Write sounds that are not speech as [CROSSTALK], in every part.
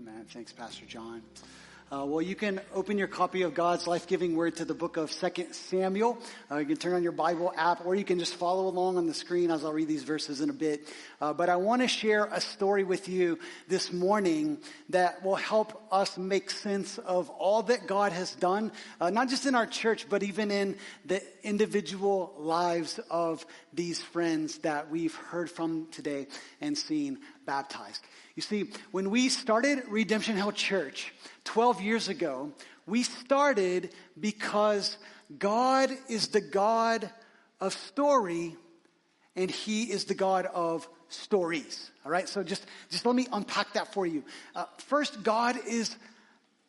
Amen. Thanks, Pastor John. Uh, well, you can open your copy of God's life-giving word to the book of Second Samuel. Uh, you can turn on your Bible app, or you can just follow along on the screen as I'll read these verses in a bit. Uh, but I want to share a story with you this morning that will help us make sense of all that God has done, uh, not just in our church, but even in the individual lives of these friends that we've heard from today and seen baptized. You see, when we started Redemption Hill Church 12 years ago, we started because God is the God of story and He is the God of stories. All right, so just, just let me unpack that for you. Uh, first, God is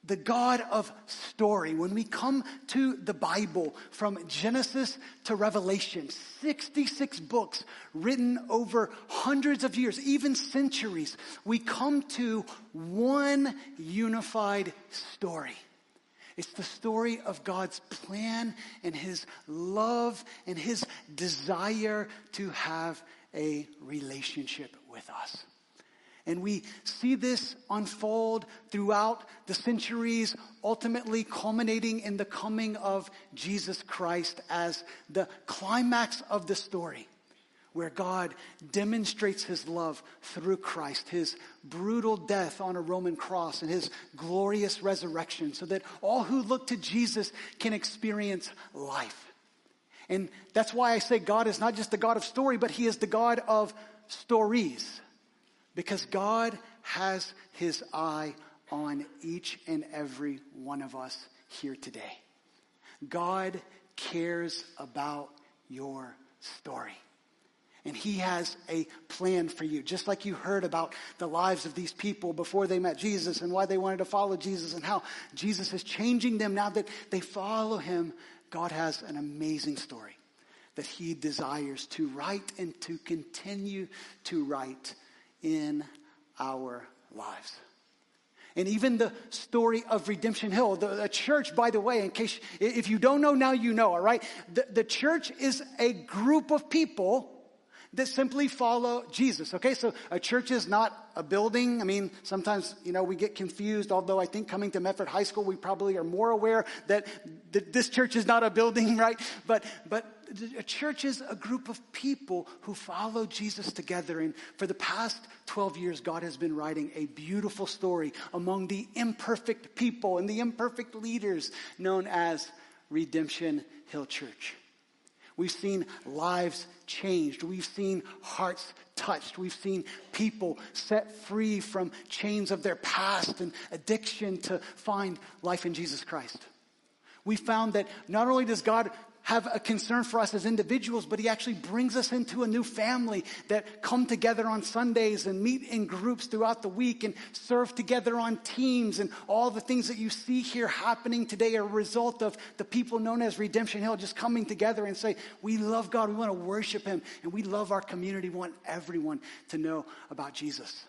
the God of story. When we come to the Bible from Genesis to Revelation, 66 books written over hundreds of years, even centuries, we come to one unified story. It's the story of God's plan and His love and His desire to have a relationship with us. And we see this unfold throughout the centuries, ultimately culminating in the coming of Jesus Christ as the climax of the story, where God demonstrates his love through Christ, his brutal death on a Roman cross, and his glorious resurrection, so that all who look to Jesus can experience life. And that's why I say God is not just the God of story, but he is the God of stories. Because God has his eye on each and every one of us here today. God cares about your story. And he has a plan for you. Just like you heard about the lives of these people before they met Jesus and why they wanted to follow Jesus and how Jesus is changing them now that they follow him. God has an amazing story that he desires to write and to continue to write in our lives. And even the story of Redemption Hill, the, the, church, by the way, in case, if you don't know now, you know, all right? The, the church is a group of people that simply follow Jesus. Okay, so a church is not a building. I mean, sometimes, you know, we get confused, although I think coming to Medford High School, we probably are more aware that, that this church is not a building, [LAUGHS] right? But, but a church is a group of people who follow Jesus together. And for the past 12 years, God has been writing a beautiful story among the imperfect people and the imperfect leaders known as Redemption Hill Church. We've seen lives changed. We've seen hearts touched. We've seen people set free from chains of their past and addiction to find life in Jesus Christ. We found that not only does God have a concern for us as individuals, but he actually brings us into a new family that come together on Sundays and meet in groups throughout the week and serve together on teams. And all the things that you see here happening today are a result of the people known as Redemption Hill just coming together and say, we love God, we want to worship him, and we love our community, we want everyone to know about Jesus.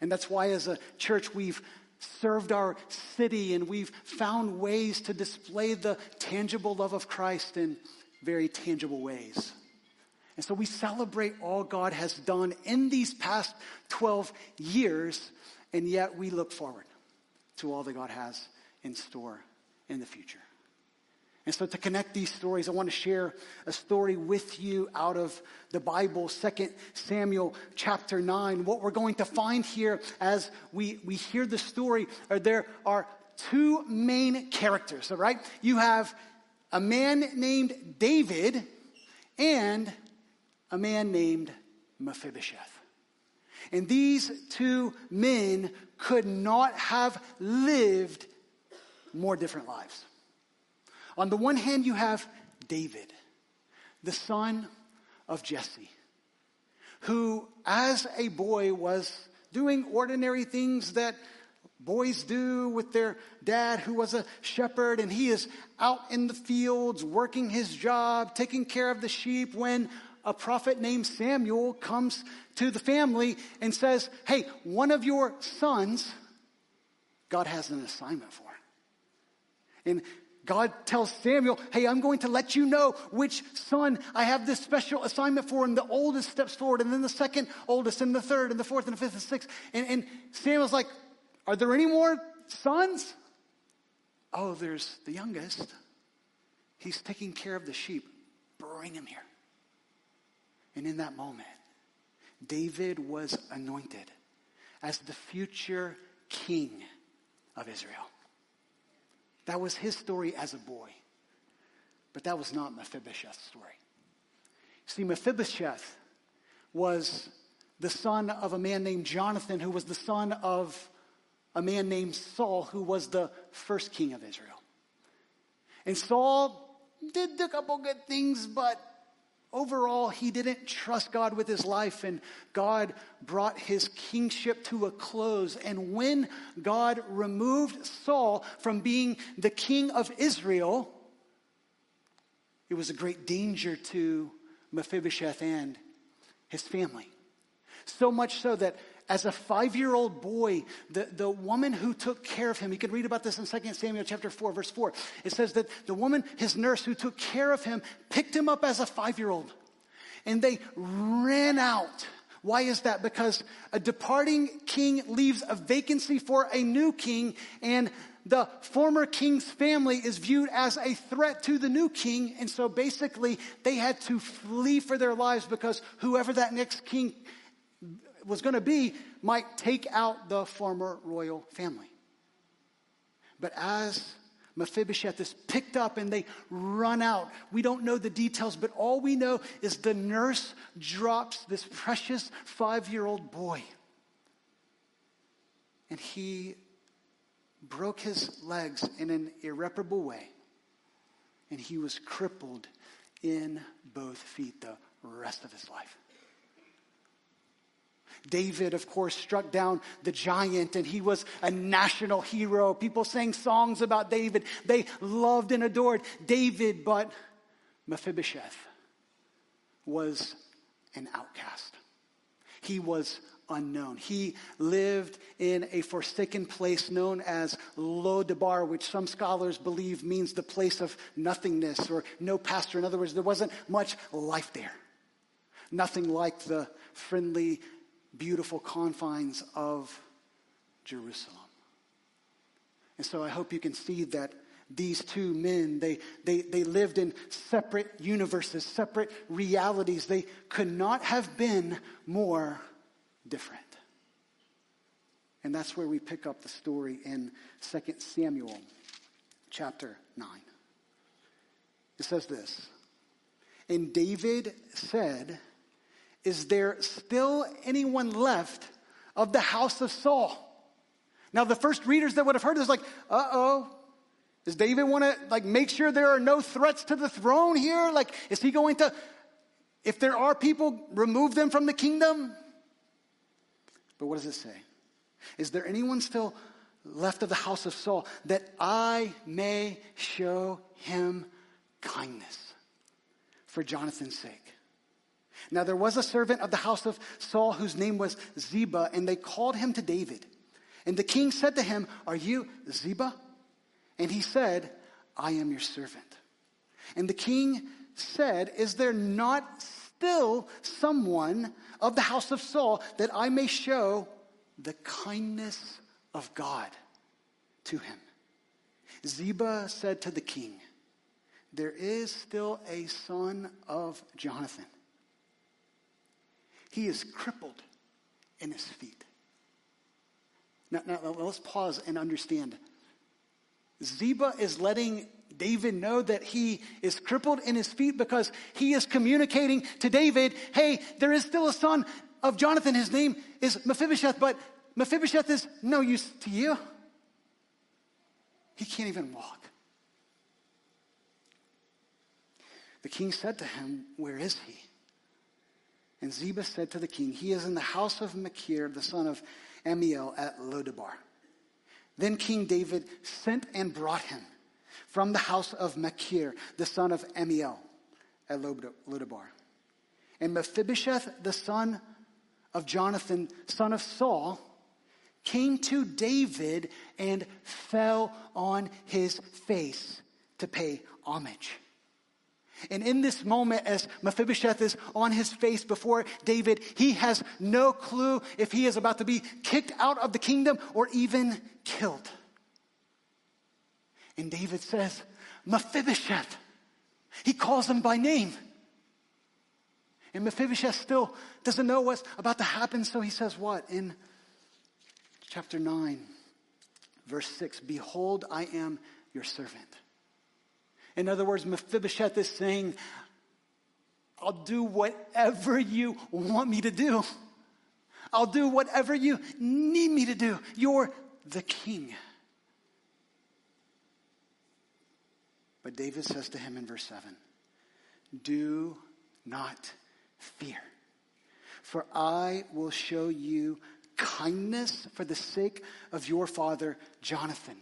And that's why as a church we've served our city and we've found ways to display the tangible love of Christ in very tangible ways. And so we celebrate all God has done in these past 12 years, and yet we look forward to all that God has in store in the future. And so to connect these stories, I want to share a story with you out of the Bible, 2 Samuel chapter 9. What we're going to find here as we, we hear the story are there are two main characters, all right? You have a man named David and a man named Mephibosheth. And these two men could not have lived more different lives. On the one hand, you have David, the son of Jesse, who, as a boy, was doing ordinary things that boys do with their dad, who was a shepherd, and he is out in the fields working his job, taking care of the sheep, when a prophet named Samuel comes to the family and says, Hey, one of your sons, God has an assignment for. And God tells Samuel, Hey, I'm going to let you know which son I have this special assignment for. And the oldest steps forward, and then the second oldest, and the third, and the fourth, and the fifth, and the sixth. And, and Samuel's like, Are there any more sons? Oh, there's the youngest. He's taking care of the sheep. Bring him here. And in that moment, David was anointed as the future king of Israel. That was his story as a boy. But that was not Mephibosheth's story. See, Mephibosheth was the son of a man named Jonathan, who was the son of a man named Saul, who was the first king of Israel. And Saul did a couple good things, but overall, he didn't trust God with his life, and God brought his kingship to a close. And when God removed Saul from being the king of Israel, it was a great danger to Mephibosheth and his family. So much so that as a five year old boy, the, the woman who took care of him, you can read about this in 2 Samuel chapter 4, verse 4. It says that the woman, his nurse who took care of him, picked him up as a five year old. And they ran out. Why is that? Because a departing king leaves a vacancy for a new king, and the former king's family is viewed as a threat to the new king. And so basically, they had to flee for their lives because whoever that next king was going to be might take out the former royal family. But as Mephibosheth is picked up and they run out. We don't know the details, but all we know is the nurse drops this precious five year old boy. And he broke his legs in an irreparable way. And he was crippled in both feet the rest of his life. David, of course, struck down the giant and he was a national hero. People sang songs about David. They loved and adored David, but Mephibosheth was an outcast. He was unknown. He lived in a forsaken place known as Lodabar, which some scholars believe means the place of nothingness or no pastor. In other words, there wasn't much life there. Nothing like the friendly beautiful confines of Jerusalem. And so I hope you can see that these two men, they, they, they lived in separate universes, separate realities. They could not have been more different. And that's where we pick up the story in 2 Samuel chapter 9. It says this And David said, is there still anyone left of the house of Saul? Now, the first readers that would have heard this, like, uh oh, does David want to like make sure there are no threats to the throne here? Like, is he going to, if there are people, remove them from the kingdom? But what does it say? Is there anyone still left of the house of Saul that I may show him kindness for Jonathan's sake? Now there was a servant of the house of Saul whose name was Ziba, and they called him to David. And the king said to him, Are you Ziba? And he said, I am your servant. And the king said, Is there not still someone of the house of Saul that I may show the kindness of God to him? Ziba said to the king, There is still a son of Jonathan he is crippled in his feet. Now, now let's pause and understand. Ziba is letting David know that he is crippled in his feet because he is communicating to David, hey, there is still a son of Jonathan. His name is Mephibosheth, but Mephibosheth is no use to you. He can't even walk. The king said to him, Where is he? And Ziba said to the king, He is in the house of Machir, the son of Ammiel, at Lodabar. Then King David sent and brought him from the house of Machir, the son of Ammiel, at Lodabar. And Mephibosheth, the son of Jonathan, son of Saul, came to David and fell on his face to pay homage. And in this moment, as Mephibosheth is on his face before David, he has no clue if he is about to be kicked out of the kingdom or even killed. And David says, Mephibosheth. He calls him by name. And Mephibosheth still doesn't know what's about to happen, so he says, What? In chapter 9, verse 6 Behold, I am your servant. In other words, Mephibosheth is saying, I'll do whatever you want me to do. I'll do whatever you need me to do. You're the king. But David says to him in verse 7 Do not fear, for I will show you kindness for the sake of your father Jonathan,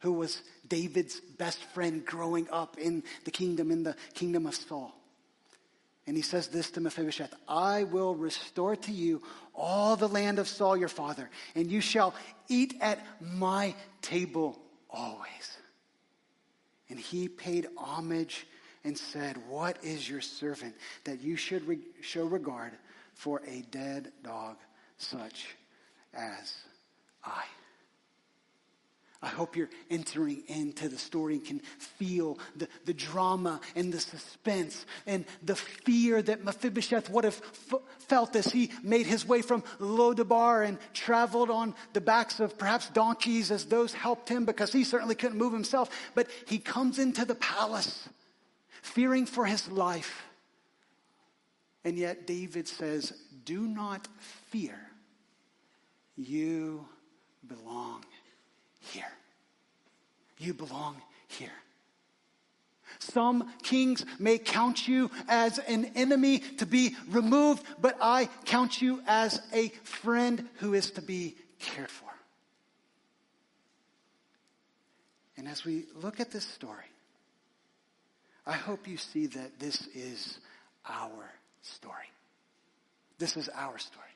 who was David's best friend growing up in the kingdom, in the kingdom of Saul. And he says this to Mephibosheth I will restore to you all the land of Saul your father, and you shall eat at my table always. And he paid homage and said, What is your servant that you should re- show regard for a dead dog such as I? I hope you're entering into the story and can feel the, the drama and the suspense and the fear that Mephibosheth would have f- felt as he made his way from Lodabar and traveled on the backs of perhaps donkeys as those helped him because he certainly couldn't move himself. But he comes into the palace fearing for his life. And yet David says, Do not fear. You belong here. You belong here. Some kings may count you as an enemy to be removed, but I count you as a friend who is to be cared for. And as we look at this story, I hope you see that this is our story. This is our story.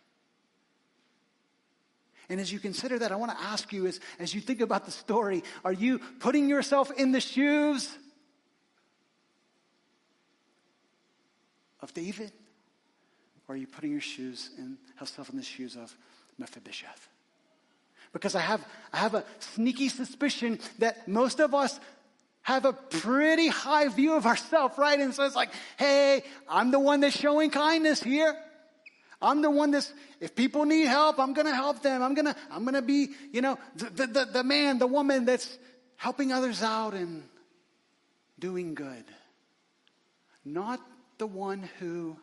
And as you consider that, I want to ask you as, as you think about the story, are you putting yourself in the shoes of David? Or are you putting your shoes in yourself in the shoes of Mephibosheth? Because I have, I have a sneaky suspicion that most of us have a pretty high view of ourselves, right? And so it's like, hey, I'm the one that's showing kindness here. I'm the one that's, if people need help, I'm going to help them. I'm going to, I'm going to be, you know, the, the, the man, the woman that's helping others out and doing good. Not the one who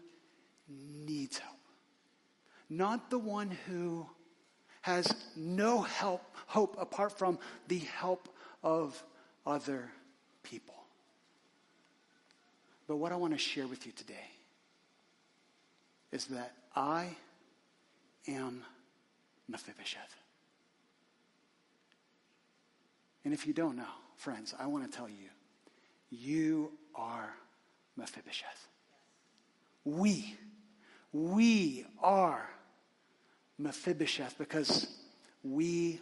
needs help. Not the one who has no help, hope apart from the help of other people. But what I want to share with you today is that I am Mephibosheth. And if you don't know, friends, I want to tell you, you are Mephibosheth. We, we are Mephibosheth because we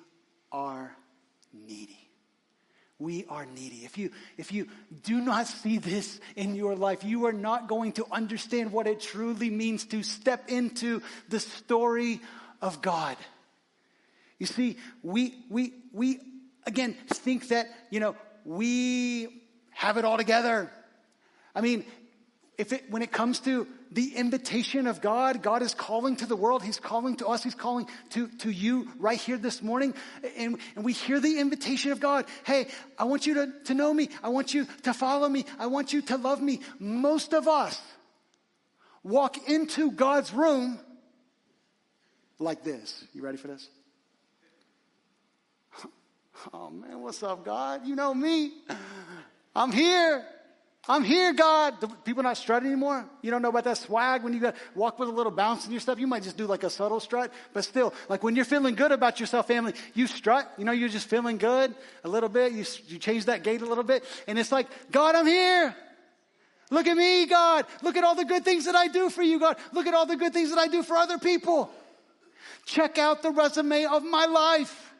are needy. We are needy. If you, if you do not see this in your life, you are not going to understand what it truly means to step into the story of God. You see, we, we, we again think that, you know, we have it all together. I mean, if it, when it comes to the invitation of God, God is calling to the world. He's calling to us. He's calling to, to you right here this morning. And, and we hear the invitation of God. Hey, I want you to, to know me. I want you to follow me. I want you to love me. Most of us walk into God's room like this. You ready for this? [LAUGHS] Oh man, what's up, God? You know me. I'm here. I'm here, God. The people not strut anymore. You don't know about that swag when you walk with a little bounce in your stuff. You might just do like a subtle strut, but still, like when you're feeling good about yourself, family, you strut. You know, you're just feeling good a little bit. You you change that gait a little bit, and it's like, God, I'm here. Look at me, God. Look at all the good things that I do for you, God. Look at all the good things that I do for other people. Check out the resume of my life.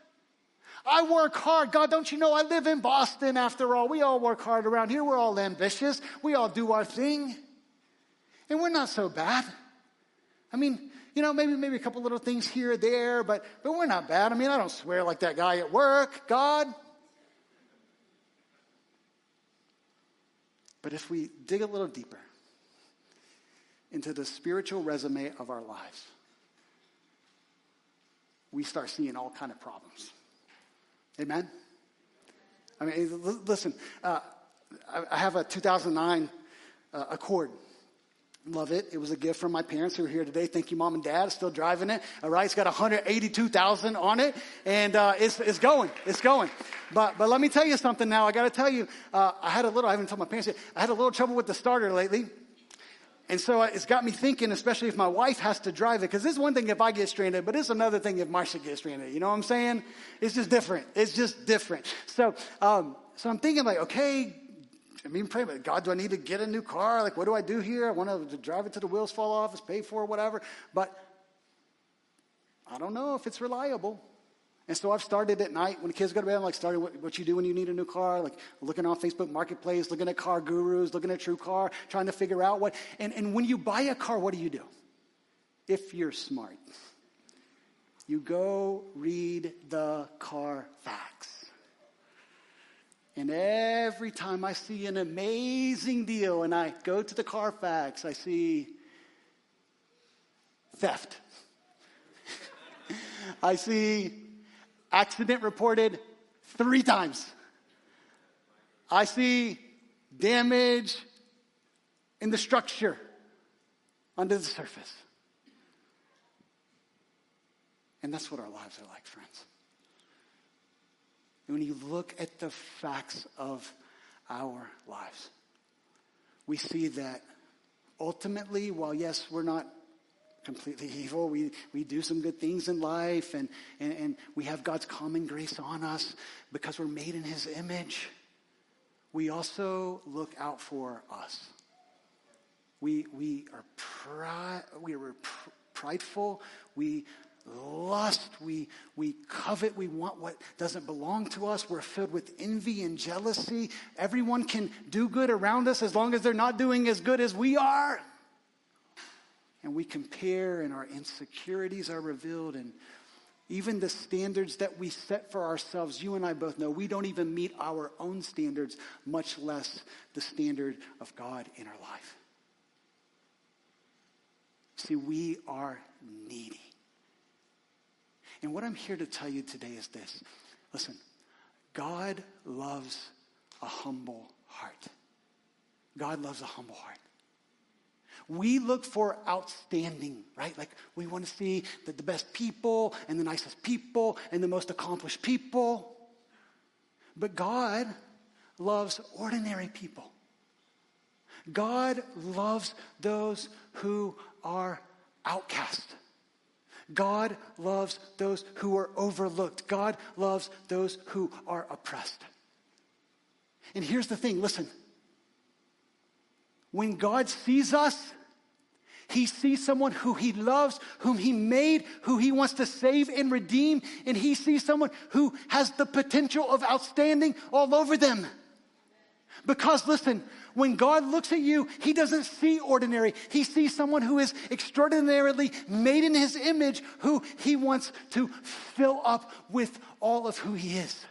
I work hard. God, don't you know I live in Boston after all? We all work hard around here. We're all ambitious. We all do our thing. And we're not so bad. I mean, you know, maybe maybe a couple little things here or there, but but we're not bad. I mean, I don't swear like that guy at work, God. But if we dig a little deeper into the spiritual resume of our lives, we start seeing all kind of problems. Amen. I mean, listen. Uh, I have a 2009 uh, Accord. Love it. It was a gift from my parents who are here today. Thank you, mom and dad. Still driving it. All right. It's got 182,000 on it and, uh, it's, it's going. It's going. But, but let me tell you something now. I got to tell you, uh, I had a little, I haven't told my parents yet, I had a little trouble with the starter lately. And so it's got me thinking, especially if my wife has to drive it, because it's one thing if I get stranded, but it's another thing if Marcia gets stranded. You know what I'm saying? It's just different. It's just different. So, um, so I'm thinking like, okay, I mean, pray, but God, do I need to get a new car? Like, what do I do here? I want to drive it till the wheels fall off, it's paid for, whatever. But I don't know if it's reliable. And so I've started at night when the kids go to bed. I'm like, starting what, what, you do when you need a new car, like looking on Facebook Marketplace, looking at CarGurus, looking at TrueCar, trying to figure out what. And, and when you buy a car, what do you do? If you're smart, you go read the Carfax. And every time I see an amazing deal and I go to the Carfax, I see theft. [LAUGHS] I see accident reported three times. I see damage in the structure under the surface. And that's what our lives are like, friends. And when you look at the facts of our lives, we see that ultimately, while yes, we're not completely evil, we, we do some good things in life, and, and, and we have God's common grace on us because we're made in His image, we also look out for us. We, we are pri- we are pr- prideful. We lust, we, we covet, we want what doesn't belong to us. We're filled with envy and jealousy. Everyone can do good around us as long as they're not doing as good as we are. And we compare, and our insecurities are revealed, and even the standards that we set for ourselves, you and I both know, we don't even meet our own standards, much less the standard of God in our life. See, we are needy. And what I'm here to tell you today is this listen, God loves a humble heart. God loves a humble heart. We look for outstanding, right? Like we want to see the, the best people and the nicest people and the most accomplished people. But God loves ordinary people. God loves those who are outcast. God loves those who are overlooked. God loves those who are oppressed. And here's the thing listen. When God sees us, he sees someone who he loves, whom he made, who he wants to save and redeem, and he sees someone who has the potential of outstanding all over them. Because listen, when God looks at you, He doesn't see ordinary. He sees someone who is extraordinarily made in His image, who He wants to fill up with all of who He is.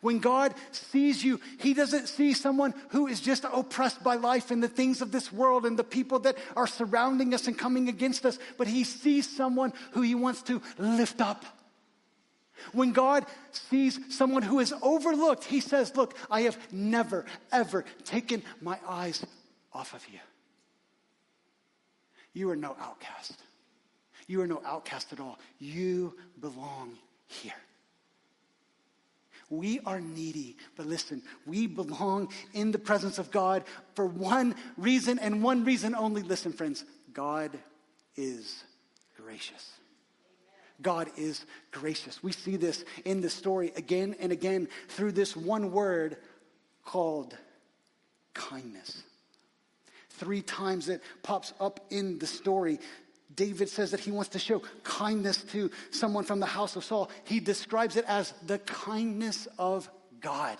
When God sees you, He doesn't see someone who is just oppressed by life and the things of this world and the people that are surrounding us and coming against us, but He sees someone who He wants to lift up. When God sees someone who is overlooked, he says, Look, I have never, ever taken my eyes off of you. You are no outcast. You are no outcast at all. You belong here. We are needy, but listen, we belong in the presence of God for one reason and one reason only. Listen, friends, God is gracious. God is gracious. We see this in the story again and again through this one word called kindness. Three times it pops up in the story. David says that he wants to show kindness to someone from the house of Saul. He describes it as the kindness of God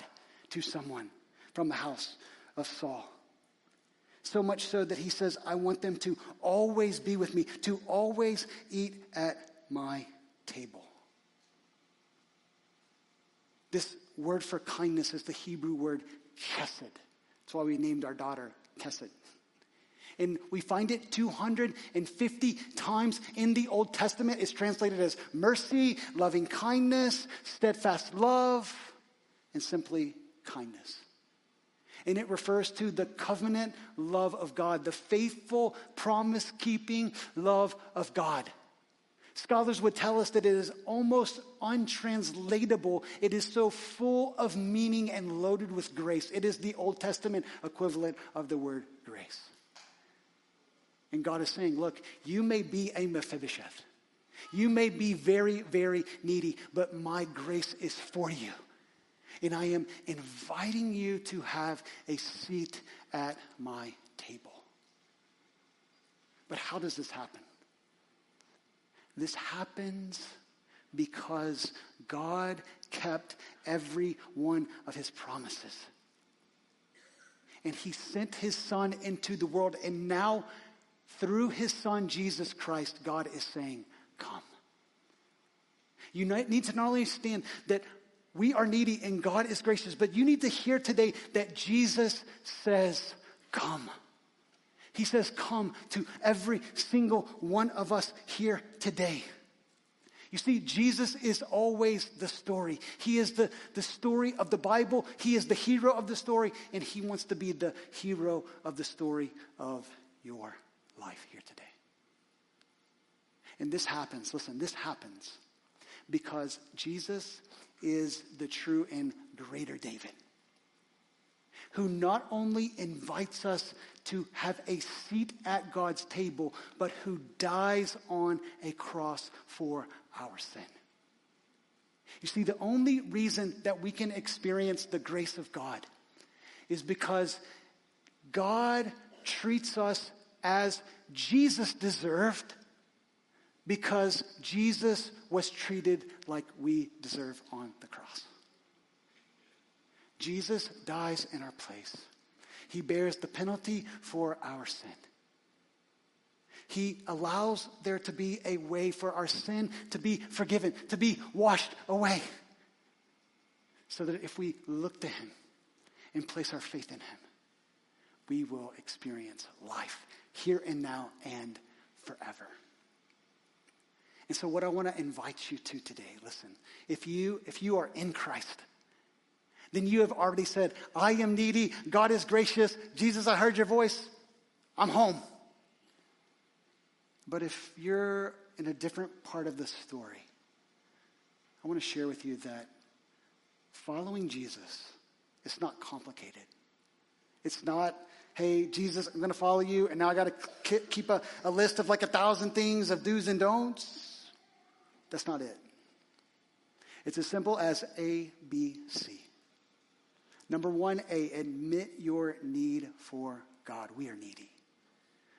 to someone from the house of Saul. So much so that he says, I want them to always be with me, to always eat at my table. This word for kindness is the Hebrew word chesed. That's why we named our daughter Chesed. And we find it 250 times in the Old Testament. It's translated as mercy, loving kindness, steadfast love, and simply kindness. And it refers to the covenant love of God, the faithful, promise keeping love of God. Scholars would tell us that it is almost untranslatable. It is so full of meaning and loaded with grace. It is the Old Testament equivalent of the word grace. And God is saying, Look, you may be a Mephibosheth. You may be very, very needy, but my grace is for you. And I am inviting you to have a seat at my table. But how does this happen? This happens because God kept every one of his promises. And he sent his son into the world. And now, through his son, Jesus Christ, God is saying, Come. You need to not only understand that we are needy and God is gracious, but you need to hear today that Jesus says, Come. He says, Come to every single one of us here today. You see, Jesus is always the story. He is the, the story of the Bible. He is the hero of the story, and He wants to be the hero of the story of your life here today. And this happens, listen, this happens because Jesus is the true and greater David who not only invites us to have a seat at God's table, but who dies on a cross for our sin. You see, the only reason that we can experience the grace of God is because God treats us as Jesus deserved because Jesus was treated like we deserve on the cross. Jesus dies in our place. He bears the penalty for our sin. He allows there to be a way for our sin to be forgiven, to be washed away. So that if we look to Him and place our faith in Him, we will experience life here and now and forever. And so what I want to invite you to today, listen, if you if you are in Christ, then you have already said, I am needy. God is gracious. Jesus, I heard your voice. I'm home. But if you're in a different part of the story, I want to share with you that following Jesus is not complicated. It's not, hey, Jesus, I'm going to follow you, and now I got to keep a, a list of like a thousand things of do's and don'ts. That's not it. It's as simple as A, B, C. Number one, A, admit your need for God. We are needy.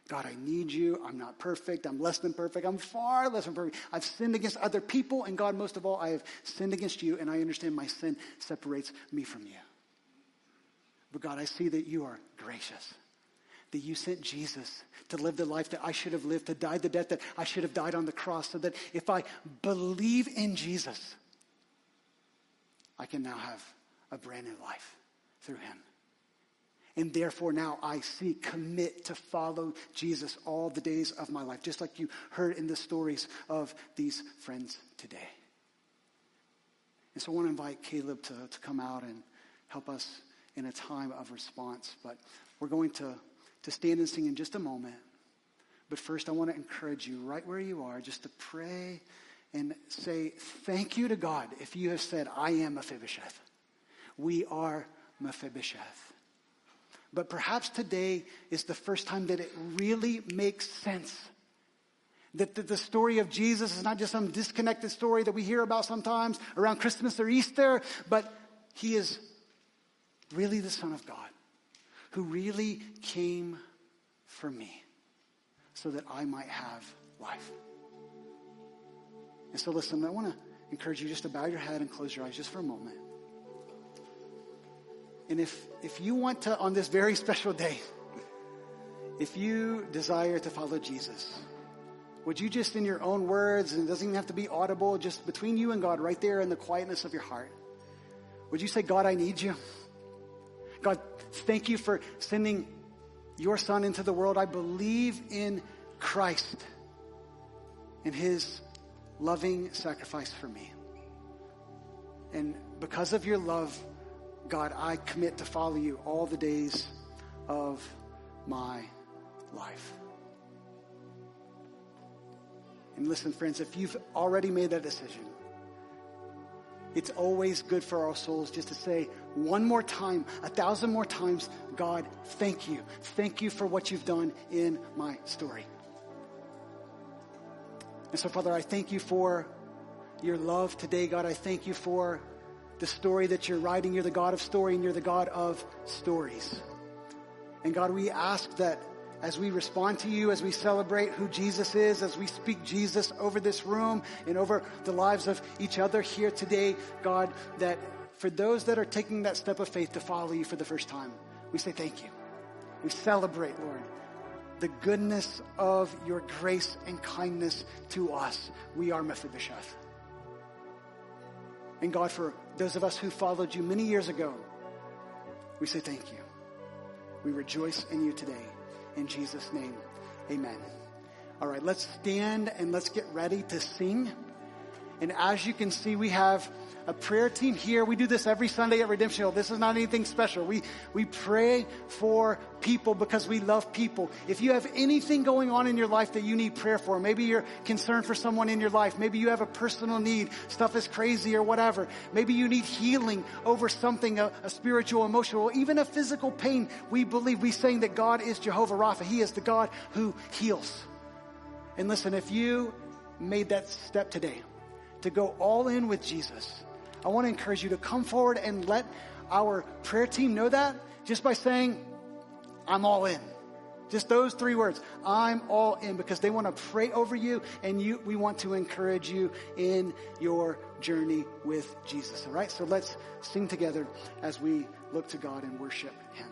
God, I need you. I'm not perfect. I'm less than perfect. I'm far less than perfect. I've sinned against other people, and God, most of all, I have sinned against you, and I understand my sin separates me from you. But God, I see that you are gracious, that you sent Jesus to live the life that I should have lived, to die the death that I should have died on the cross, so that if I believe in Jesus, I can now have a brand new life through him. And therefore, now I see, commit to follow Jesus all the days of my life, just like you heard in the stories of these friends today. And so I want to invite Caleb to, to come out and help us in a time of response. But we're going to, to stand and sing in just a moment. But first, I want to encourage you right where you are just to pray and say thank you to God if you have said, I am Mephibosheth. We are Mephibosheth. But perhaps today is the first time that it really makes sense. That the, story of Jesus is not just some disconnected story that we hear about sometimes around Christmas or Easter, but he is really the Son of God who really came for me so that I might have life. And so, listen, I want to encourage you just to bow your head and close your eyes just for a moment. And if, if you want to, on this very special day, if you desire to follow Jesus, would you just in your own words, and it doesn't even have to be audible, just between you and God, right there in the quietness of your heart, would you say, God, I need you? God, thank you for sending your son into the world. I believe in Christ and his loving sacrifice for me. And because of your love, God, I commit to follow you all the days of my life. And listen, friends, if you've already made that decision, it's always good for our souls just to say one more time, a thousand more times, God, thank you. Thank you for what you've done in my story. And so, Father, I thank you for your love today, God. I thank you for the story that you're writing. You're the God of story and you're the God of stories. And God, we ask that as we respond to you, as we celebrate who Jesus is, as we speak Jesus over this room and over the lives of each other here today, God, that for those that are taking that step of faith to follow you for the first time, we say thank you. We celebrate, Lord, the goodness of your grace and kindness to us. We are Mephibosheth. And God, for those of us who followed you many years ago, we say thank you. We rejoice in you today. In Jesus' name, amen. All right, let's stand and let's get ready to sing. And as you can see, we have a prayer team here. We do this every Sunday at Redemption Hill. This is not anything special. We, we pray for people because we love people. If you have anything going on in your life that you need prayer for, maybe you're concerned for someone in your life, maybe you have a personal need, stuff is crazy or whatever, maybe you need healing over something, a, a spiritual, emotional, even a physical pain, we believe, we're saying that God is Jehovah Rapha. He is the God who heals. And listen, if you made that step today, to go all in with Jesus, I want to encourage you to come forward and let our prayer team know that just by saying, I'm all in. Just those three words. I'm all in because they want to pray over you and you, we want to encourage you in your journey with Jesus. All right. So let's sing together as we look to God and worship him.